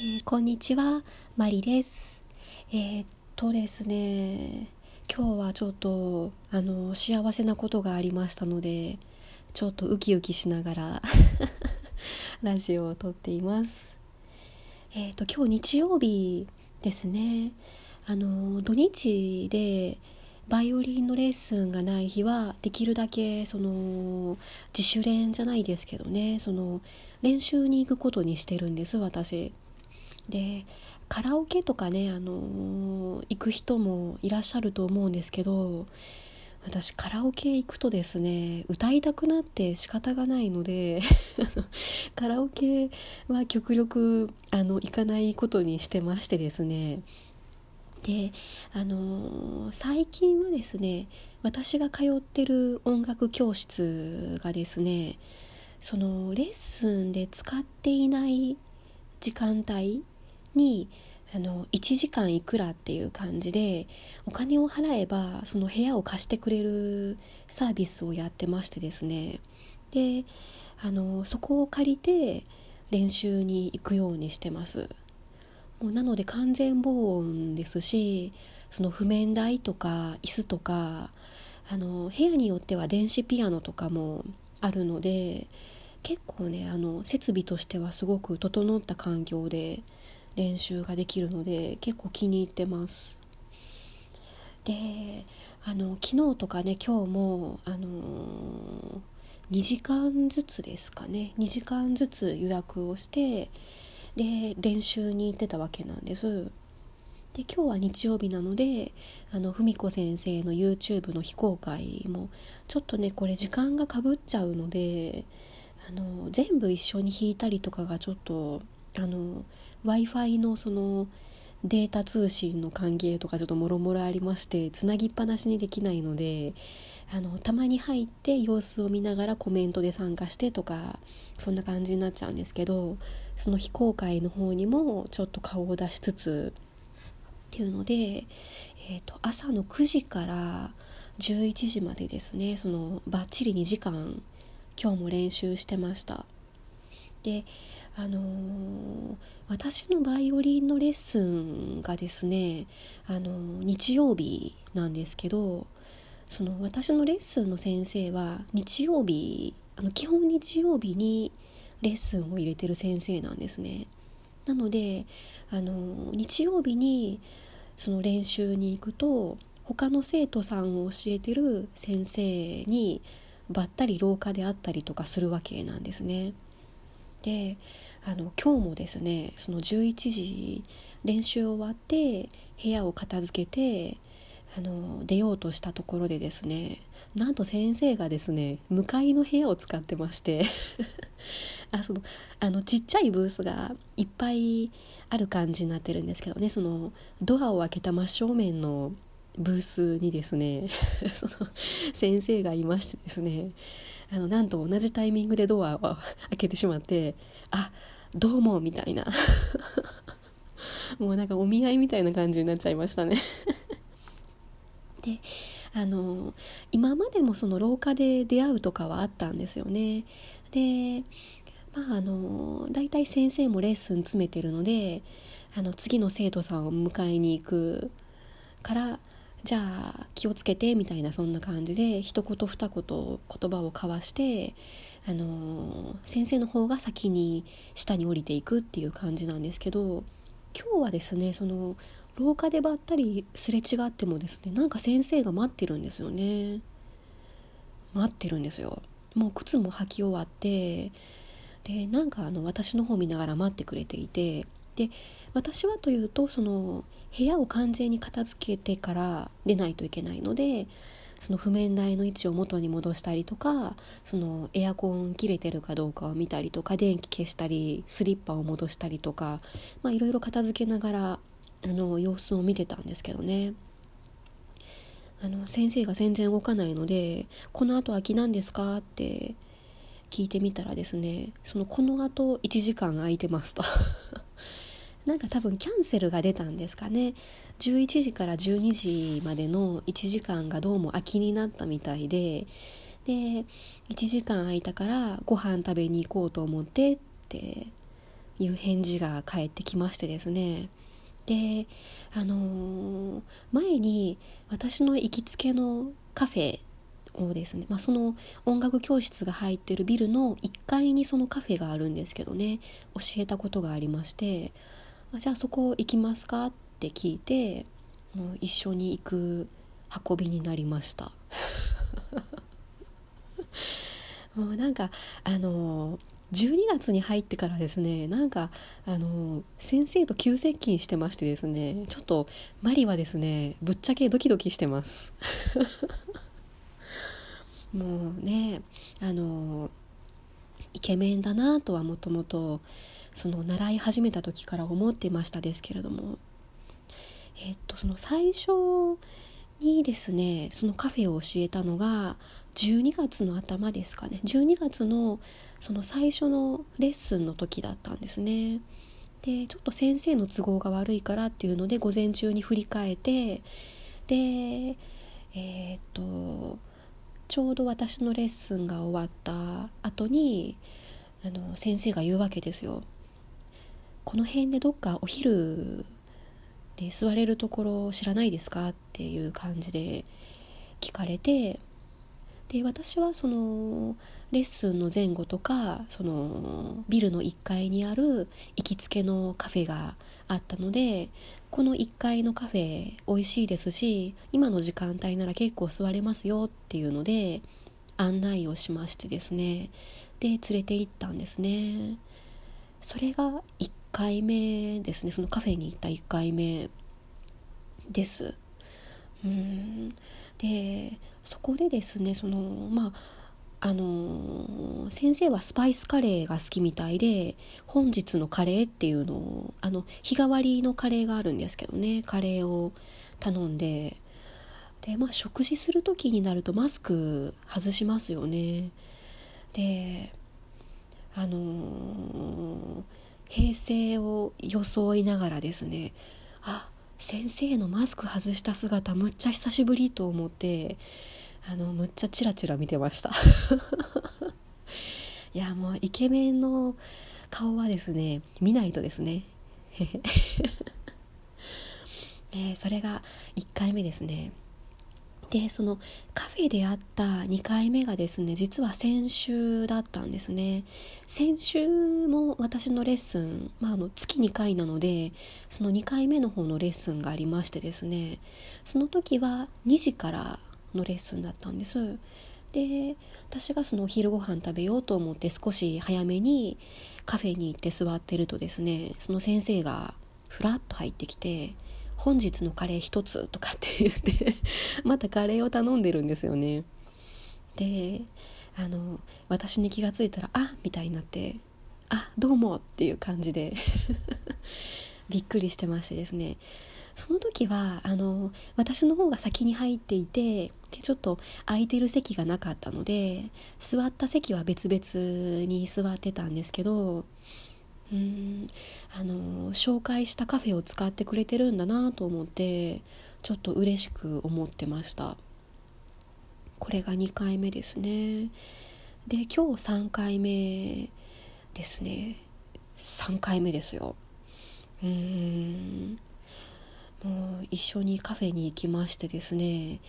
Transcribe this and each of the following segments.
えー、こんにちは、マリです。えー、っとですね、今日はちょっとあの幸せなことがありましたので、ちょっとウキウキしながら ラジオを撮っています。えー、っと今日日曜日ですね。あの土日でバイオリンのレッスンがない日はできるだけその自主練じゃないですけどねその練習に行くことにしてるんです私でカラオケとかね、あのー、行く人もいらっしゃると思うんですけど私カラオケ行くとですね歌いたくなって仕方がないので カラオケは極力あの行かないことにしてましてですね。であのー、最近はですね私が通ってる音楽教室がですねそのレッスンで使っていない時間帯にあの1時間いくらっていう感じでお金を払えばその部屋を貸してくれるサービスをやってましてですね。であのそこを借りて練習に行くようにしてます。もうなので完全防音ですしその譜面台とか椅子とかあの部屋によっては電子ピアノとかもあるので結構ねあの設備としてはすごく整った環境で練習ができるので結構気に入ってます。であの昨日とかね今日もあの、2時間ずつですかね。2時間ずつ予約をしてで練習に行ってたわけなんです。で今日は日曜日なのであの文子先生の YouTube の非公開もちょっとねこれ時間がかぶっちゃうのであの全部一緒に弾いたりとかがちょっとあの w i f i のそのデータ通信の関係とかちょっともろもろありましてつなぎっぱなしにできないのであのたまに入って様子を見ながらコメントで参加してとかそんな感じになっちゃうんですけどその非公開の方にもちょっと顔を出しつつっていうので、えーと、朝の9時から11時までですねそのバッチリ2時間今日も練習してました。であのー、私のバイオリンのレッスンがですね、あのー、日曜日なんですけどその私のレッスンの先生は日曜日あの基本日曜日にレッスンを入れてる先生なんですね。なのであの日曜日にその練習に行くと他の生徒さんを教えてる先生にばったり廊下で会ったりとかするわけなんですね。であの今日もですねその11時練習終わって部屋を片付けてあの出ようとしたところでですねなんと先生がですね向かいの部屋を使ってまして あそのあのちっちゃいブースがいっぱいある感じになってるんですけどねそのドアを開けた真正面のブースにですね その先生がいましてですねあのなんと同じタイミングでドアを開けてしまってあどうもみたいな。もうなんかお見合いみたいな感じになっちゃいましたね。であの今までもその廊下で出会うとかはあったんですよね。でまああの大体先生もレッスン詰めてるのであの次の生徒さんを迎えに行くからじゃあ気をつけてみたいなそんな感じで一言二言言葉を交わしてあの先生の方が先に下に降りていくっていう感じなんですけど今日はですねその廊下でばったりすれ違ってもですねなんか先生が待ってるんですよね。待ってるんですよ。もう靴も履き終わってでなんかあの私の方見ながら待ってくれていてで私はというとその部屋を完全に片付けてから出ないといけないのでその譜面台の位置を元に戻したりとかそのエアコン切れてるかどうかを見たりとか電気消したりスリッパを戻したりとかいろいろ片付けながらあの様子を見てたんですけどねあの先生が全然動かないので「この後空きなんですか?」って聞いてみたらですねそのこの後1時間空いてますとなんか多分キャンセルが出たんですかね。11時から12時までの1時間がどうも空きになったみたいでで1時間空いたからご飯食べに行こうと思ってっていう返事が返ってきましてですね。であのー、前に私の行きつけのカフェをですね、まあ、その音楽教室が入ってるビルの1階にそのカフェがあるんですけどね教えたことがありましてじゃあそこ行きますか？って聞いてもう一緒に行く運びになりました。もうなんかあの12月に入ってからですねなんかあの先生と急接近してましてですねちょっとマリはですねぶっちゃけドキドキしてます。もうねあのイケメンだなとはもともとその習い始めた時から思ってましたですけれども。えっとその最初にですねそのカフェを教えたのが12月の頭ですかね。12月のその最初のレッスンの時だったんですね。でちょっと先生の都合が悪いからっていうので午前中に振り返ってでえー、っとちょうど私のレッスンが終わった後にあの先生が言うわけですよ。この辺でどっかお昼で座れるところ知らないですかっていう感じで聞かれてで私はそのレッスンの前後とかそのビルの1階にある行きつけのカフェがあったのでこの1階のカフェ美味しいですし今の時間帯なら結構座れますよっていうので案内をしましてですね。で連れて行ったんですね。それが1回目ですね。そのカフェに行った1回目です。うん。でそこでですねそのまああの、先生はスパイスカレーが好きみたいで本日のカレーっていうのをあの日替わりのカレーがあるんですけどね。カレーを頼んで。でまあ食事する時になるとマスク外しますよね。であのー、平成を装いながらですねあ先生のマスク外した姿むっちゃ久しぶりと思ってあのむっちゃチラチラ見てました。いやもうイケメンの顔はですね見ないとですね。えー、それが1回目ですね。でそのカフェであった2回目がですね実は先週だったんですね。先週も私のレッスン、まあ、あの月2回なのでその2回目の方のレッスンがありましてですねその時は2時からのレッスンだったんです。で私がそのお昼ご飯食べようと思って少し早めにカフェに行って座ってるとですねその先生がふらっと入ってきて「本日のカレー一つ」とかって言って またカレーを頼んでるんですよね。であの私に気が付いたら「あみたいになって「あどうも」っていう感じで びっくりしてましてですね。その時はあの私の方が先に入っていてでちょっと空いてる席がなかったので座った席は別々に座ってたんですけどうん。あの紹介したカフェを使ってくれてるんだなと思ってちょっと嬉しく思ってました。これが2回目ですね。で今日3回目ですね。3回目ですよ。うん。もう一緒にカフェに行きましてですね。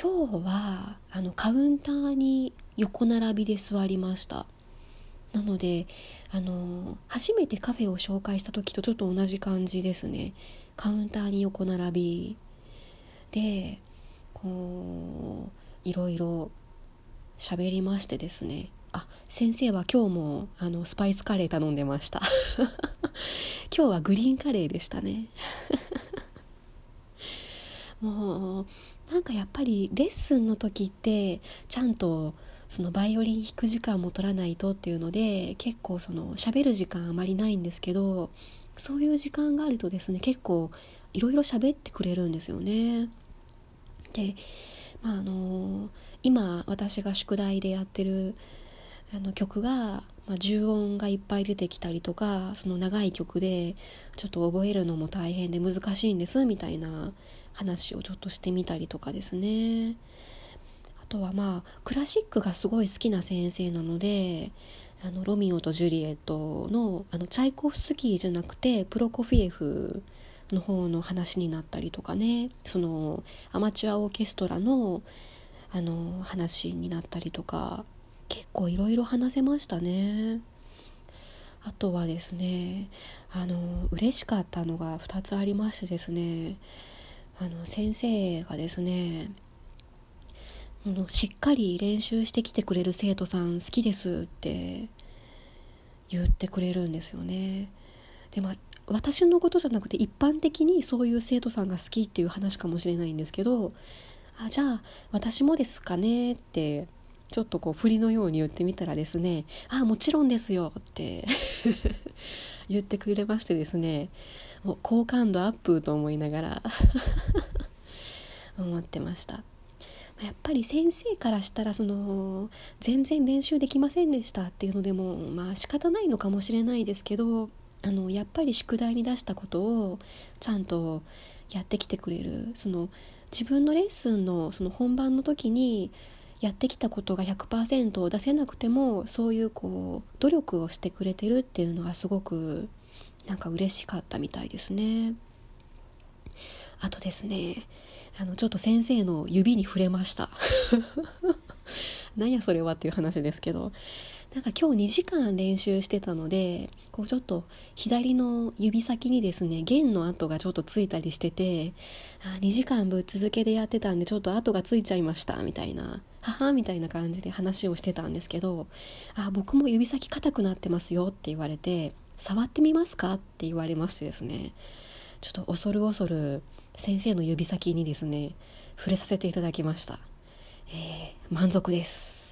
今日はあのカウンターに横並びで座りました。なのであの初めてカフェを紹介した時とちょっと同じ感じですね。カウンターに横並び。でこういろいろ喋りましてですね。あ先生は今日もあのスパイスカレー頼んでました。今日はグリーンカレーでしたね。もうなんかやっぱりレッスンの時ってちゃんとそのバイオリン弾く時間も取らないとっていうので結構その喋る時間あまりないんですけどそういう時間があるとですね結構いろいろ喋ってくれるんですよね。で、まあ、あの今私が宿題でやってるあの曲が、まあ、重音がいっぱい出てきたりとかその長い曲でちょっと覚えるのも大変で難しいんですみたいな話をちょっとしてみたりとかですねあとはまあクラシックがすごい好きな先生なのであのロミオとジュリエットのあのチャイコフスキーじゃなくてプロコフィエフの方の話になったりとかねそのアマチュアオーケストラのあの話になったりとか結構いろいろ話せましたね。あとはですねあの嬉しかったのが2つありましてですねあの先生がですねあのしっかり練習してきてくれる生徒さん好きですって言ってくれるんですよね。でまあ私のことじゃなくて一般的にそういう生徒さんが好きっていう話かもしれないんですけどあじゃあ私もですかねってちょっとこう振りのように言ってみたらですね「あもちろんですよ」って 言ってくれましてですねもう好感度アップと思いながら 思ってました。やっぱり先生からしたらその全然練習できませんでしたっていうのでもまあ仕方ないのかもしれないですけどあのやっぱり宿題に出したことをちゃんとやってきてくれるその自分のレッスンのその本番の時にやってきたことが100%を出せなくてもそういうこう努力をしてくれてるっていうのがすごくなんか嬉しかったみたいですね。あとですねあのちょっと先生の指に触れました。なんやそれはっていう話ですけど。なんか今日2時間練習してたのでこうちょっと左の指先にですね弦の跡がちょっとついたりしててあ2時間ぶっ続けでやってたんでちょっと跡がついちゃいましたみたいな母みたいな感じで話をしてたんですけどあ僕も指先硬くなってますよって言われて触ってみますか？って言われましてですね。ちょっと恐る恐る先生の指先にですね触れさせていただきました、えー、満足です。